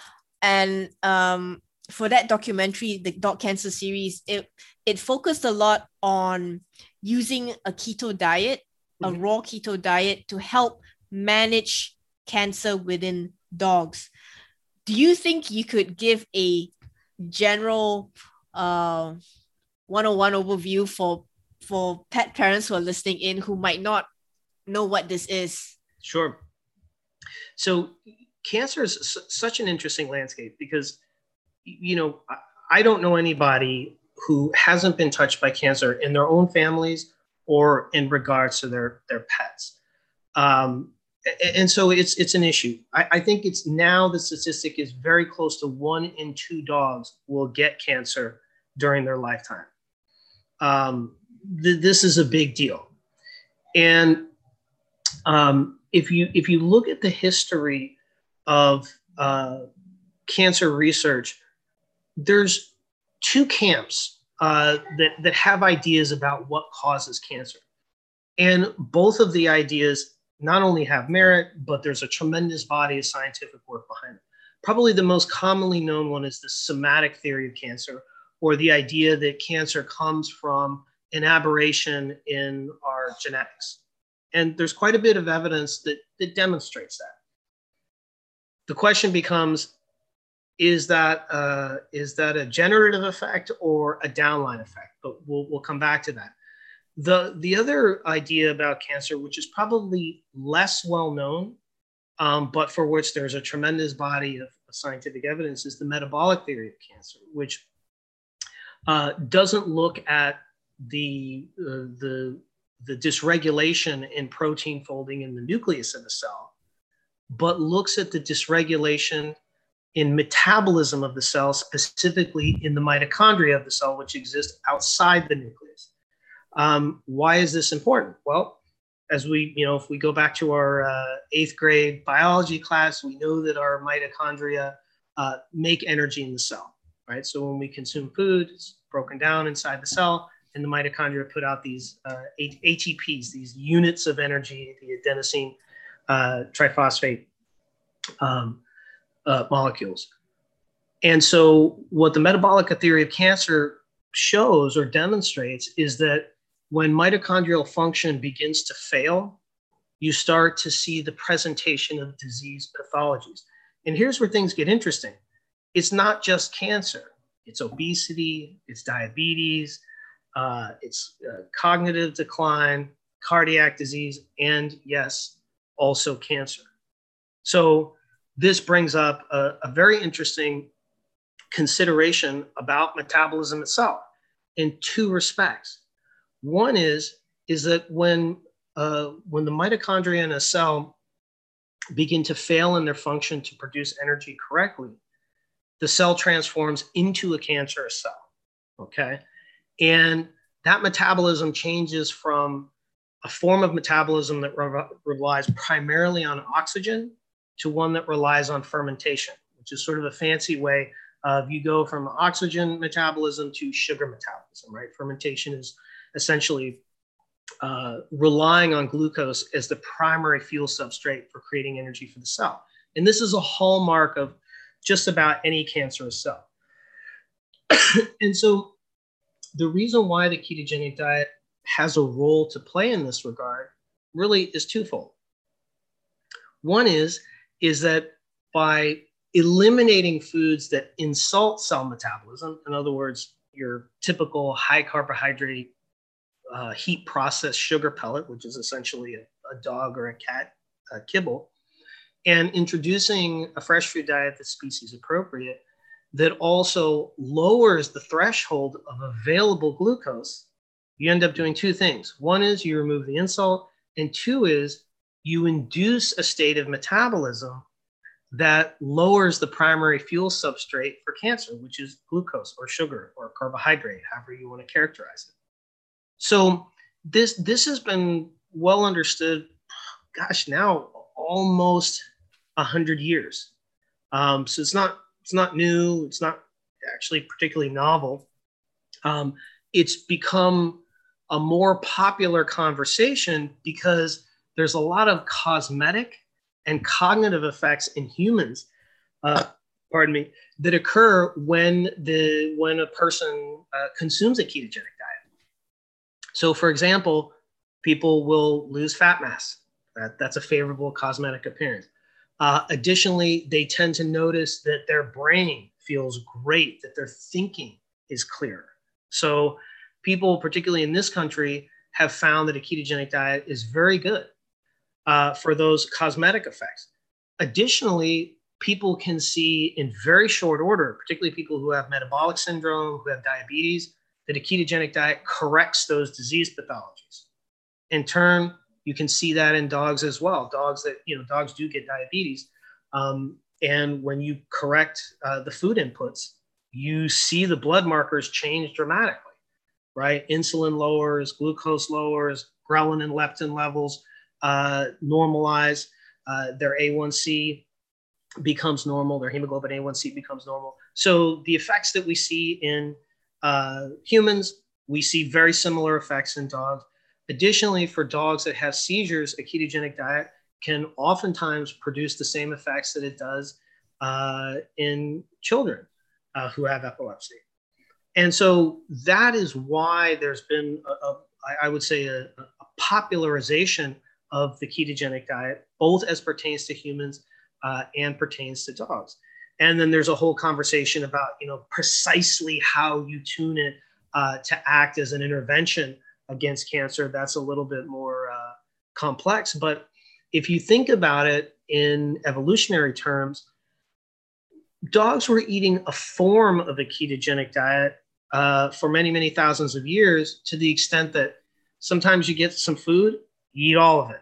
[SPEAKER 1] and um for that documentary, the dog cancer series, it it focused a lot on using a keto diet, mm-hmm. a raw keto diet to help manage cancer within dogs. Do you think you could give a general uh, 101 overview for for pet parents who are listening in who might not know what this is?
[SPEAKER 3] Sure. So cancer is such an interesting landscape because you know I don't know anybody who hasn't been touched by cancer in their own families or in regards to their their pets. Um, and so it's it's an issue. I, I, think it's now the statistic is very close to one in two dogs will get cancer during their lifetime. Um, th- this is a big deal, and um, if you if you look at the history of uh, cancer research, there's two camps uh, that that have ideas about what causes cancer, and both of the ideas not only have merit, but there's a tremendous body of scientific work behind them. Probably the most commonly known one is the somatic theory of cancer, or the idea that cancer comes from an aberration in our genetics. And there's quite a bit of evidence that, that demonstrates that. The question becomes is that, uh, is that a generative effect or a downline effect? But we'll, we'll come back to that. The, the other idea about cancer, which is probably less well known, um, but for which there's a tremendous body of, scientific evidence, is the metabolic theory of cancer, which uh, doesn't look at the, uh, the, the dysregulation in protein folding in the nucleus of the cell, but looks at the dysregulation in metabolism of the cell, specifically in the mitochondria of the cell, which exist outside the nucleus. Um, why is this important? Well, as we, you know, if we go back to our uh, eighth grade biology class, we know that our mitochondria uh, make energy in the cell, right? So when we consume food, it's broken down inside the cell, and the mitochondria put out these uh, ATPs, these units of energy, the adenosine uh, triphosphate um, uh, molecules. And so, what the metabolic theory of cancer shows or demonstrates is that when mitochondrial function begins to fail, you start to see the presentation of disease pathologies. And here's where things get interesting it's not just cancer, it's obesity, it's diabetes, uh, it's uh, cognitive decline, cardiac disease, and yes, also cancer. So, this brings up a, a very interesting consideration about metabolism itself in two respects. One is is that when uh, when the mitochondria in a cell begin to fail in their function to produce energy correctly, the cell transforms into a cancerous cell. Okay, and that metabolism changes from a form of metabolism that re- relies primarily on oxygen to one that relies on fermentation, which is sort of a fancy way of you go from oxygen metabolism to sugar metabolism, right? Fermentation is essentially uh, relying on glucose as the primary fuel substrate for creating energy for the cell. And this is a hallmark of just about any cancerous cell. (coughs) and so the reason why the ketogenic diet has a role to play in this regard really is twofold. One is is that by eliminating foods that insult cell metabolism, in other words, your typical high carbohydrate uh, heat processed sugar pellet, which is essentially a, a dog or a cat uh, kibble, and introducing a fresh food diet that's species appropriate that also lowers the threshold of available glucose, you end up doing two things. One is you remove the insult, and two is you induce a state of metabolism that lowers the primary fuel substrate for cancer, which is glucose or sugar or carbohydrate, however you want to characterize it. So this this has been well understood. Gosh, now almost hundred years. Um, so it's not it's not new. It's not actually particularly novel. Um, it's become a more popular conversation because there's a lot of cosmetic and cognitive effects in humans. Uh, pardon me, that occur when the when a person uh, consumes a ketogenic diet. So, for example, people will lose fat mass. That, that's a favorable cosmetic appearance. Uh, additionally, they tend to notice that their brain feels great, that their thinking is clearer. So, people, particularly in this country, have found that a ketogenic diet is very good uh, for those cosmetic effects. Additionally, people can see in very short order, particularly people who have metabolic syndrome, who have diabetes, that a ketogenic diet corrects those disease pathologies. In turn, you can see that in dogs as well. Dogs that, you know, dogs do get diabetes. Um, and when you correct uh, the food inputs, you see the blood markers change dramatically, right? Insulin lowers, glucose lowers, ghrelin and leptin levels uh, normalize, uh, their A1C becomes normal, their hemoglobin A1C becomes normal. So the effects that we see in uh, humans, we see very similar effects in dogs. Additionally, for dogs that have seizures, a ketogenic diet can oftentimes produce the same effects that it does uh, in children uh, who have epilepsy. And so that is why there's been, a, a, I would say, a, a popularization of the ketogenic diet, both as pertains to humans uh, and pertains to dogs. And then there's a whole conversation about, you know, precisely how you tune it uh, to act as an intervention against cancer. That's a little bit more uh, complex. But if you think about it in evolutionary terms, dogs were eating a form of a ketogenic diet uh, for many, many thousands of years to the extent that sometimes you get some food, you eat all of it.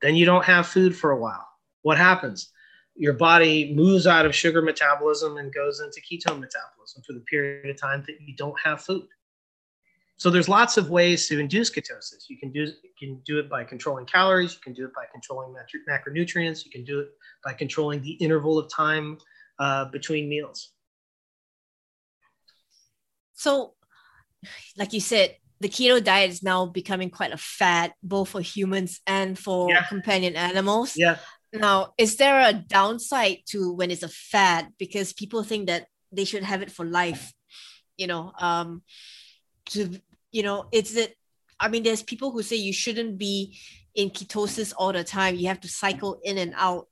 [SPEAKER 3] Then you don't have food for a while. What happens? Your body moves out of sugar metabolism and goes into ketone metabolism for the period of time that you don't have food. So there's lots of ways to induce ketosis. You can do you can do it by controlling calories. You can do it by controlling macronutrients. You can do it by controlling the interval of time uh, between meals.
[SPEAKER 1] So, like you said, the keto diet is now becoming quite a fad, both for humans and for yeah. companion animals.
[SPEAKER 3] Yeah.
[SPEAKER 1] Now, is there a downside to when it's a fad? Because people think that they should have it for life. You know, um, to you know, it's it. I mean, there's people who say you shouldn't be in ketosis all the time. You have to cycle in and out,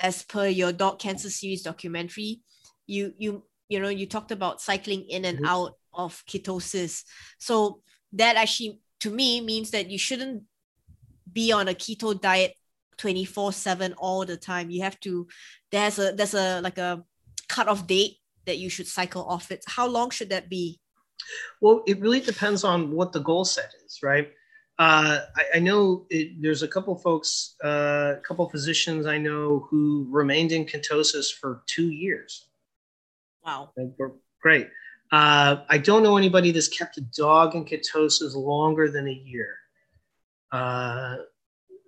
[SPEAKER 1] as per your dog cancer series documentary. You you you know you talked about cycling in and mm-hmm. out of ketosis. So that actually to me means that you shouldn't be on a keto diet 24 7 all the time. You have to there's a there's a like a cutoff date that you should cycle off it. How long should that be?
[SPEAKER 3] Well it really depends on what the goal set is right? Uh, I, I, know it, there's a couple folks uh, a couple physicians i know who remained in ketosis for two years.
[SPEAKER 1] Wow.
[SPEAKER 3] Great uh, I don't know anybody that's kept a dog in ketosis longer than a year. Uh,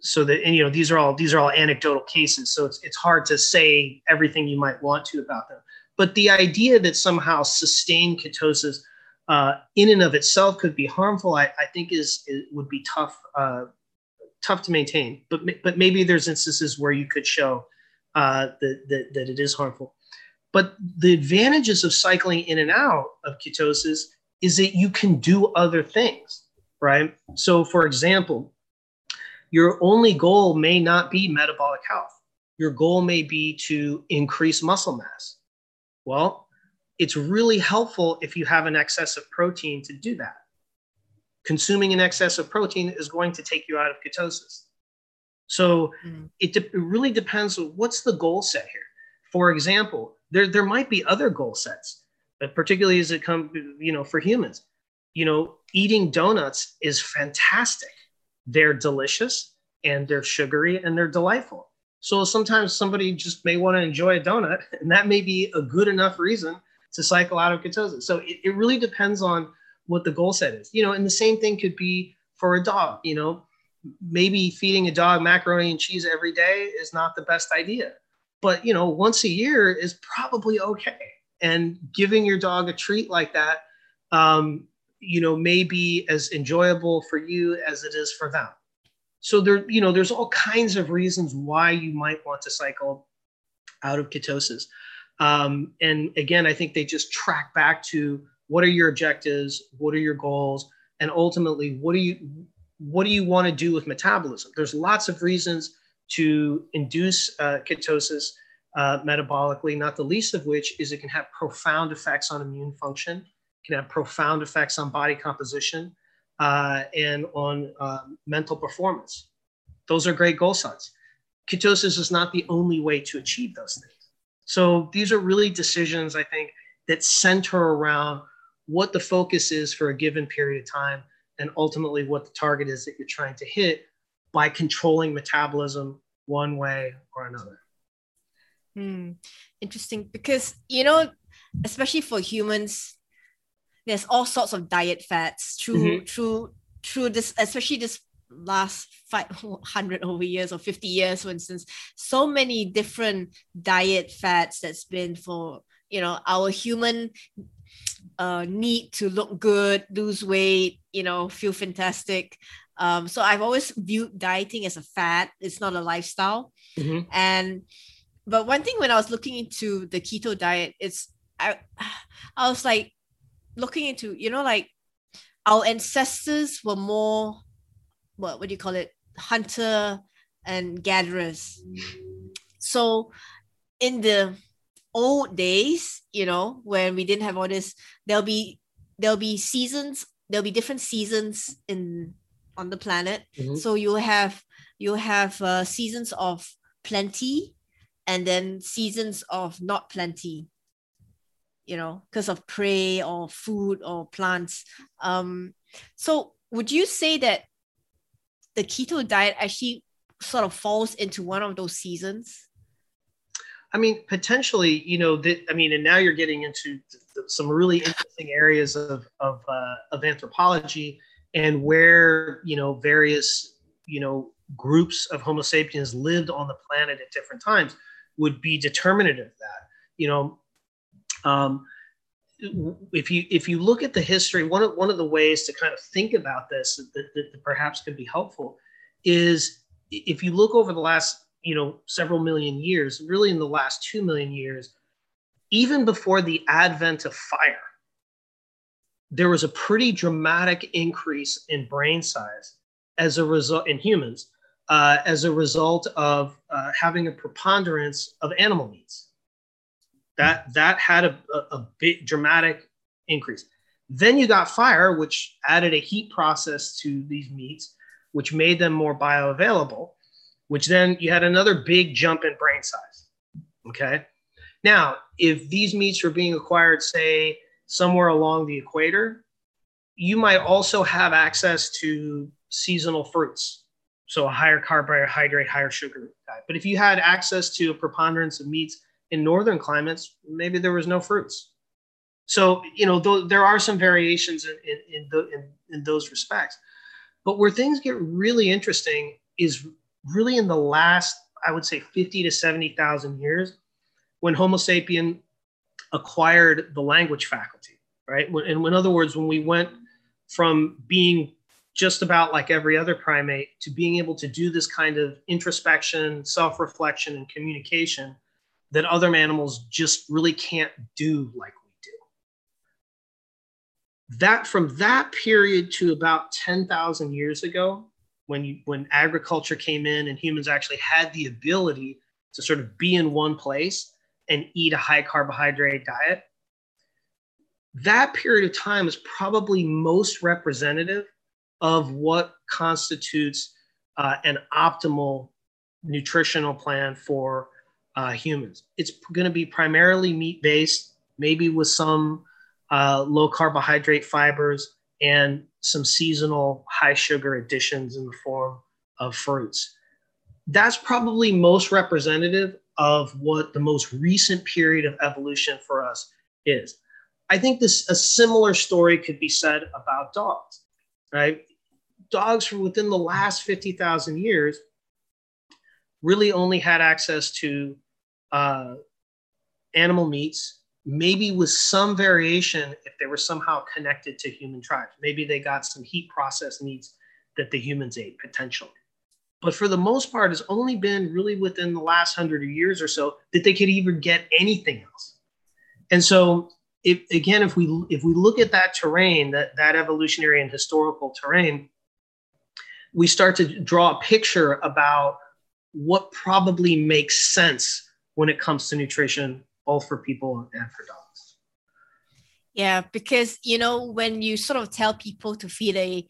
[SPEAKER 3] so that and you know these are all these are all anecdotal cases, so it's it's hard to say everything you might want to about them. But the idea that somehow sustained ketosis uh, in and of itself could be harmful, I, I think is, would be tough uh, tough to maintain. But but maybe there's instances where you could show uh, that, that that it is harmful. But the advantages of cycling in and out of ketosis is that you can do other things, right? So, for example, your only goal may not be metabolic health. Your goal may be to increase muscle mass. Well, it's really helpful if you have an excess of protein to do that. Consuming an excess of protein is going to take you out of ketosis. So mm. it, de- it really depends on what's the goal set here. For example, there there might be other goal sets, but particularly as it comes, you know, for humans. You know, eating donuts is fantastic. They're delicious and they're sugary and they're delightful. So sometimes somebody just may want to enjoy a donut, (laughs) and that may be a good enough reason to cycle out of ketosis. So it, it really depends on what the goal set is. You know, and the same thing could be for a dog. You know, maybe feeding a dog macaroni and cheese every day is not the best idea, but you know, once a year is probably okay. And giving your dog a treat like that, um, you know, may be as enjoyable for you as it is for them. So there, you know, there's all kinds of reasons why you might want to cycle out of ketosis. Um, and again, I think they just track back to what are your objectives, what are your goals, and ultimately, what do you what do you want to do with metabolism? There's lots of reasons to induce uh, ketosis uh, metabolically, not the least of which is it can have profound effects on immune function, can have profound effects on body composition, uh, and on um, mental performance. Those are great goal sets. Ketosis is not the only way to achieve those things. So these are really decisions, I think, that center around what the focus is for a given period of time and ultimately what the target is that you're trying to hit by controlling metabolism one way or another.
[SPEAKER 1] Hmm. Interesting because, you know, especially for humans, there's all sorts of diet fads through mm-hmm. through through this, especially this last 500 (laughs) over years or 50 years for instance so many different diet fads that's been for you know our human uh, need to look good, lose weight, you know, feel fantastic. Um, so I've always viewed dieting as a fad. It's not a lifestyle. Mm-hmm. And but one thing when I was looking into the keto diet, it's I (sighs) I was like looking into, you know, like our ancestors were more what what do you call it? Hunter and gatherers. So in the old days, you know, when we didn't have all this, there'll be there'll be seasons, there'll be different seasons in on the planet. Mm-hmm. So you'll have you'll have uh, seasons of plenty and then seasons of not plenty you know because of prey or food or plants um so would you say that the keto diet actually sort of falls into one of those seasons
[SPEAKER 3] I mean, potentially, you know, that, I mean, and now you're getting into some really interesting areas of, of, uh, of anthropology and where, you know, various, you know, groups of Homo sapiens lived on the planet at different times would be determinative of that. You know, um, if you if you look at the history, one of one of the ways to kind of think about this that, that, that perhaps could be helpful is if you look over the last you know several million years really in the last 2 million years even before the advent of fire there was a pretty dramatic increase in brain size as a result in humans uh, as a result of uh, having a preponderance of animal meats that that had a, a, a big dramatic increase then you got fire which added a heat process to these meats which made them more bioavailable which then you had another big jump in brain size. Okay. Now, if these meats were being acquired, say, somewhere along the equator, you might also have access to seasonal fruits. So a higher carbohydrate, higher sugar diet. But if you had access to a preponderance of meats in northern climates, maybe there was no fruits. So, you know, th- there are some variations in, in, in, in, in those respects. But where things get really interesting is really in the last, I would say, 50 to 70,000 years when Homo sapien acquired the language faculty, right? And in other words, when we went from being just about like every other primate to being able to do this kind of introspection, self reflection, and communication that other animals just really can't do like we do. That from that period to about 10,000 years ago, when you when agriculture came in and humans actually had the ability to sort of be in one place and eat a high carbohydrate diet that period of time is probably most representative of what constitutes uh, an optimal nutritional plan for uh, humans. It's going to be primarily meat based, maybe with some uh, low carbohydrate fibers and some seasonal high sugar additions in the form of fruits. That's probably most representative of what the most recent period of evolution for us is. I think this a similar story could be said about dogs, right? Dogs from within the last 50,000 years really only had access to uh, animal meats, maybe with some variation if they were somehow connected to human tribes. Maybe they got some heat process meats that the humans ate potentially. But for the most part, it's only been really within the last hundred years or so that they could even get anything else. And so, if, again, if we if we look at that terrain, that that evolutionary and historical terrain, we start to draw a picture about what probably makes sense when it comes to nutrition, both for people and for dogs.
[SPEAKER 1] Yeah, because you know when you sort of tell people to feed a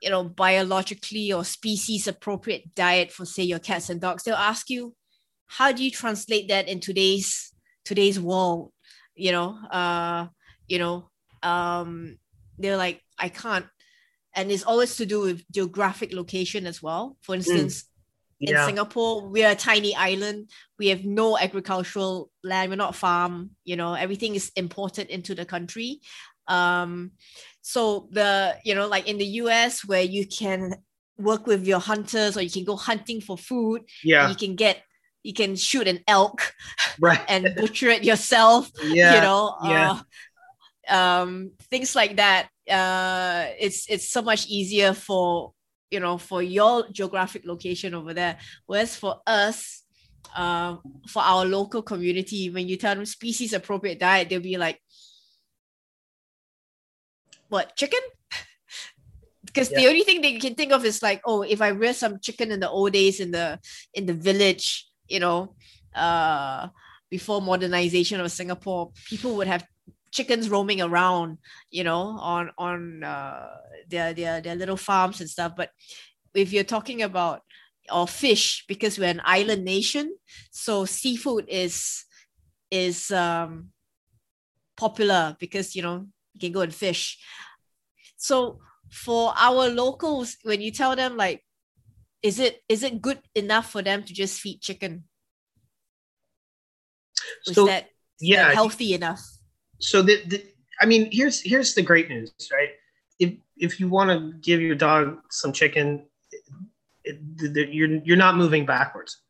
[SPEAKER 1] you know biologically or species appropriate diet for say your cats and dogs, they'll ask you, how do you translate that in today's today's world? You know, uh, you know, um, they're like, I can't. And it's always to do with geographic location as well. For mm. instance, mm yeah. in Singapore, we're a tiny island. We have no agricultural land. We're not farm. You know, everything is imported into the country. Um, so the you know, like in the US, where you can work with your hunters or you can go hunting for food.
[SPEAKER 3] Yeah,
[SPEAKER 1] you can get you can shoot an elk, (laughs)
[SPEAKER 3] right,
[SPEAKER 1] and butcher it yourself.
[SPEAKER 3] Yeah,
[SPEAKER 1] you know.
[SPEAKER 3] Yeah.
[SPEAKER 1] Uh, um, things like that. Uh, it's it's so much easier for you know for your geographic location over there whereas for us uh, for our local community when you tell them species appropriate diet they'll be like what chicken (laughs) because yeah. the only thing they can think of is like oh if i rear some chicken in the old days in the in the village you know uh before modernization of singapore people would have chickens roaming around, you know, on on uh, their their their little farms and stuff. But if you're talking about or fish, because we're an island nation, so seafood is is um, popular because you know you can go and fish. So for our locals, when you tell them like, is it is it good enough for them to just feed chicken? Is so, that, yeah, that healthy enough?
[SPEAKER 3] so the, the I mean, here's here's the great news, right? If if you want to give your dog some chicken, it, it, you're you're not moving backwards.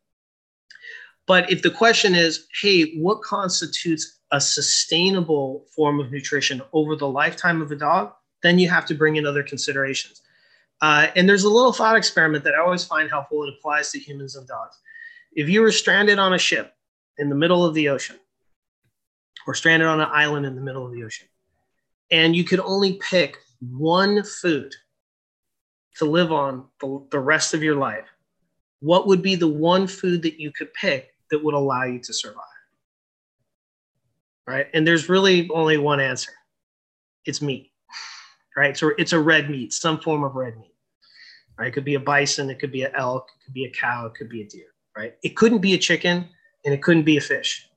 [SPEAKER 3] But if the question is, hey, what constitutes a sustainable form of nutrition over the lifetime of a dog, then you have to bring in other considerations. Uh, and there's a little thought experiment that I always find helpful. It applies to humans and dogs. If you were stranded on a ship in the middle of the ocean or stranded on an island in the middle of the ocean. And you could only pick one food to live on the, the rest of your life. What would be the one food that you could pick that would allow you to survive? Right. And there's really only one answer it's meat. Right. So it's a red meat, some form of red meat. Right. It could be a bison, it could be an elk, it could be a cow, it could be a deer. Right. It couldn't be a chicken and it couldn't be a fish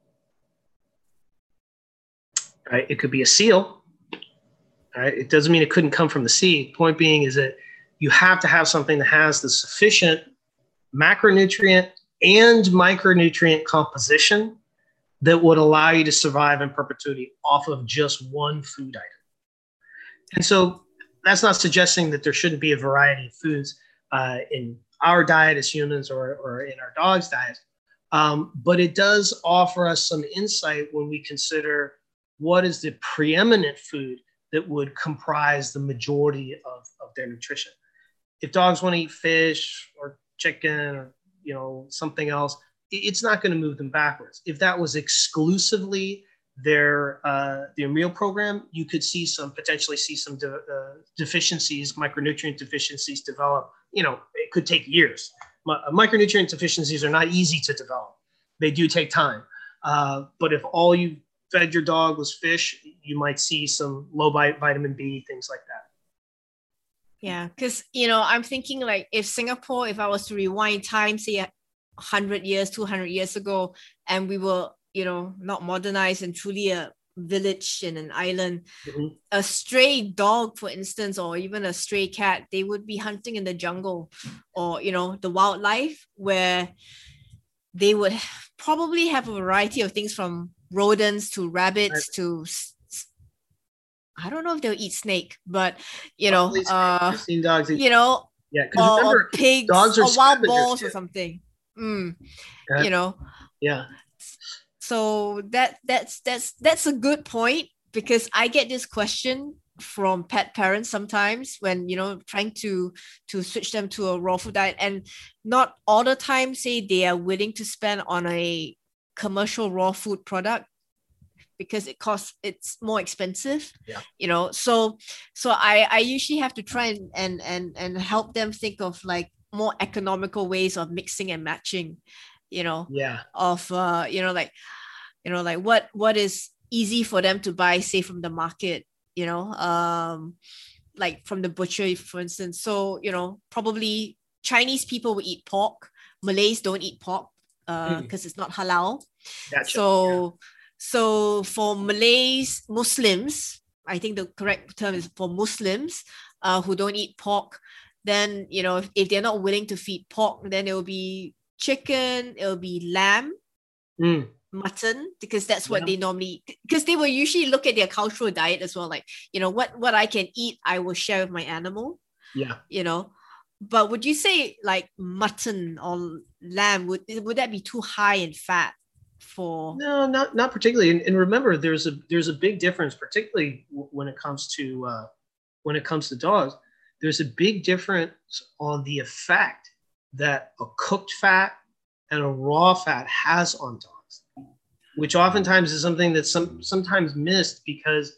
[SPEAKER 3] right? It could be a seal. Right? It doesn't mean it couldn't come from the sea. Point being is that you have to have something that has the sufficient macronutrient and micronutrient composition that would allow you to survive in perpetuity off of just one food item. And so that's not suggesting that there shouldn't be a variety of foods uh, in our diet as humans or, or in our dog's diet. Um, but it does offer us some insight when we consider what is the preeminent food that would comprise the majority of, of their nutrition. If dogs want to eat fish or chicken or you know something else, it's not going to move them backwards. If that was exclusively their uh, their meal program, you could see some potentially see some de- uh, deficiencies, micronutrient deficiencies develop. You know, it could take years. micronutrient deficiencies are not easy to develop; they do take time. Uh, but if all you fed your dog was fish, you might see some low vitamin B, things like that.
[SPEAKER 1] Yeah, because you know, I'm thinking like if Singapore, if I was to rewind time, say hundred years, two hundred years ago, and we were, you know, not modernized and truly a village in an island, mm-hmm. a stray dog, for instance, or even a stray cat, they would be hunting in the jungle, or you know, the wildlife where they would probably have a variety of things from rodents to rabbits to I don't know if they'll eat snake, but you know, uh,
[SPEAKER 3] seen dogs eat.
[SPEAKER 1] you know,
[SPEAKER 3] Yeah,
[SPEAKER 1] or, or
[SPEAKER 3] remember,
[SPEAKER 1] pigs
[SPEAKER 3] dogs are
[SPEAKER 1] or wild
[SPEAKER 3] too.
[SPEAKER 1] or something. Mm. You know,
[SPEAKER 3] yeah,
[SPEAKER 1] so that that's that's that's a good point because I get this question from pet parents sometimes when you know trying to to switch them to a raw food diet and not all the time say they are willing to spend on a commercial raw food product because it costs it's more expensive
[SPEAKER 3] Yeah.
[SPEAKER 1] you know so so i i usually have to try and and and, and help them think of like more economical ways of mixing and matching you know
[SPEAKER 3] yeah,
[SPEAKER 1] of uh you know like you know like what what is easy for them to buy say from the market you know um like from the butcher for instance. So you know probably chinese people will eat pork. Malays don't eat pork uh
[SPEAKER 3] Mm.
[SPEAKER 1] because it's not halal.
[SPEAKER 3] Gotcha.
[SPEAKER 1] so so for malays muslims i think the correct term is for muslims uh, who don't eat pork then you know if, if they're not willing to feed pork then it will be chicken it'll be lamb
[SPEAKER 3] Mm,
[SPEAKER 1] mutton because that's what
[SPEAKER 3] Yeah.
[SPEAKER 1] they normally because they will usually look at their cultural diet as well like you know what what i can eat i will share with my animal
[SPEAKER 3] yeah.
[SPEAKER 1] you know but would you say like mutton or lamb would would that be too high in fat for
[SPEAKER 3] No, not not particularly. And, and remember, there's a there's a big difference, particularly w- when it comes to uh, when it comes to dogs. There's a big difference on the effect that a cooked fat and a raw fat has on dogs, which oftentimes is something that's some sometimes missed because.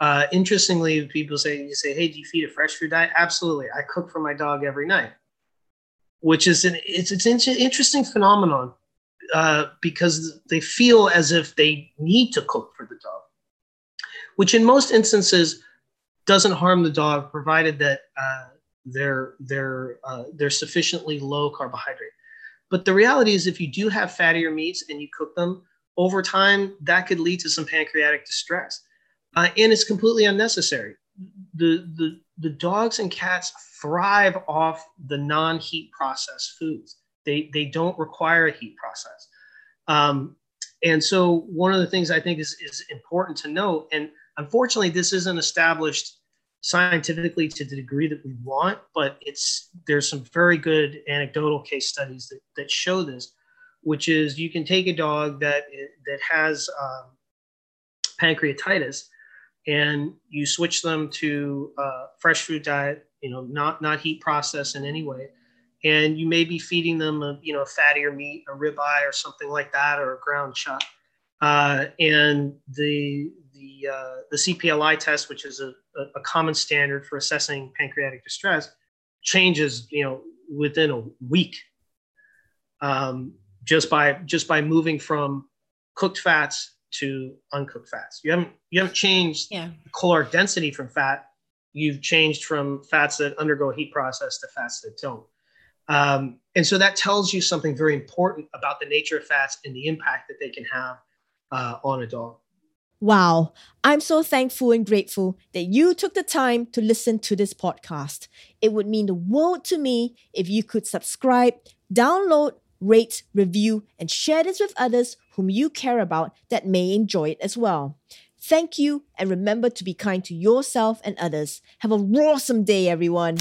[SPEAKER 3] Uh, interestingly, people say you say, "Hey, do you feed a fresh food diet?" Absolutely, I cook for my dog every night, which is an it's it's an interesting phenomenon uh, because they feel as if they need to cook for the dog, which in most instances doesn't harm the dog, provided that uh, they're they're uh, they're sufficiently low carbohydrate. But the reality is, if you do have fattier meats and you cook them over time, that could lead to some pancreatic distress, uh, and it's completely unnecessary. The the the dogs and cats thrive off the non-heat processed foods. They they don't require a heat process. Um, and so one of the things I think is, is important to note, and unfortunately, this isn't established scientifically to the degree that we want, but it's there's some very good anecdotal case studies that, that show this, which is you can take a dog that that has um, pancreatitis, and you switch them to uh, fresh food diet, you know, not not heat processed in any way, and you may be feeding them a you know a fattier meat, a ribeye or something like that, or a ground chuck. Uh, and the the uh, the CPLI test, which is a, a, common standard for assessing pancreatic distress, changes you know within a week, um, just by just by moving from cooked fats to uncooked fats. You haven't you haven't changed
[SPEAKER 1] yeah
[SPEAKER 3] caloric density from fat, you've changed from fats that undergo heat process to fats that don't. Um, and so that tells you something very important about the nature of fats and the impact that they can have uh, on a dog.
[SPEAKER 2] Wow, I'm so thankful and grateful that you took the time to listen to this podcast. It would mean the world to me if you could subscribe, download, rate, review, and share this with others whom you care about that may enjoy it as well. Thank you, and remember to be kind to yourself and others. Have a awesome day, everyone.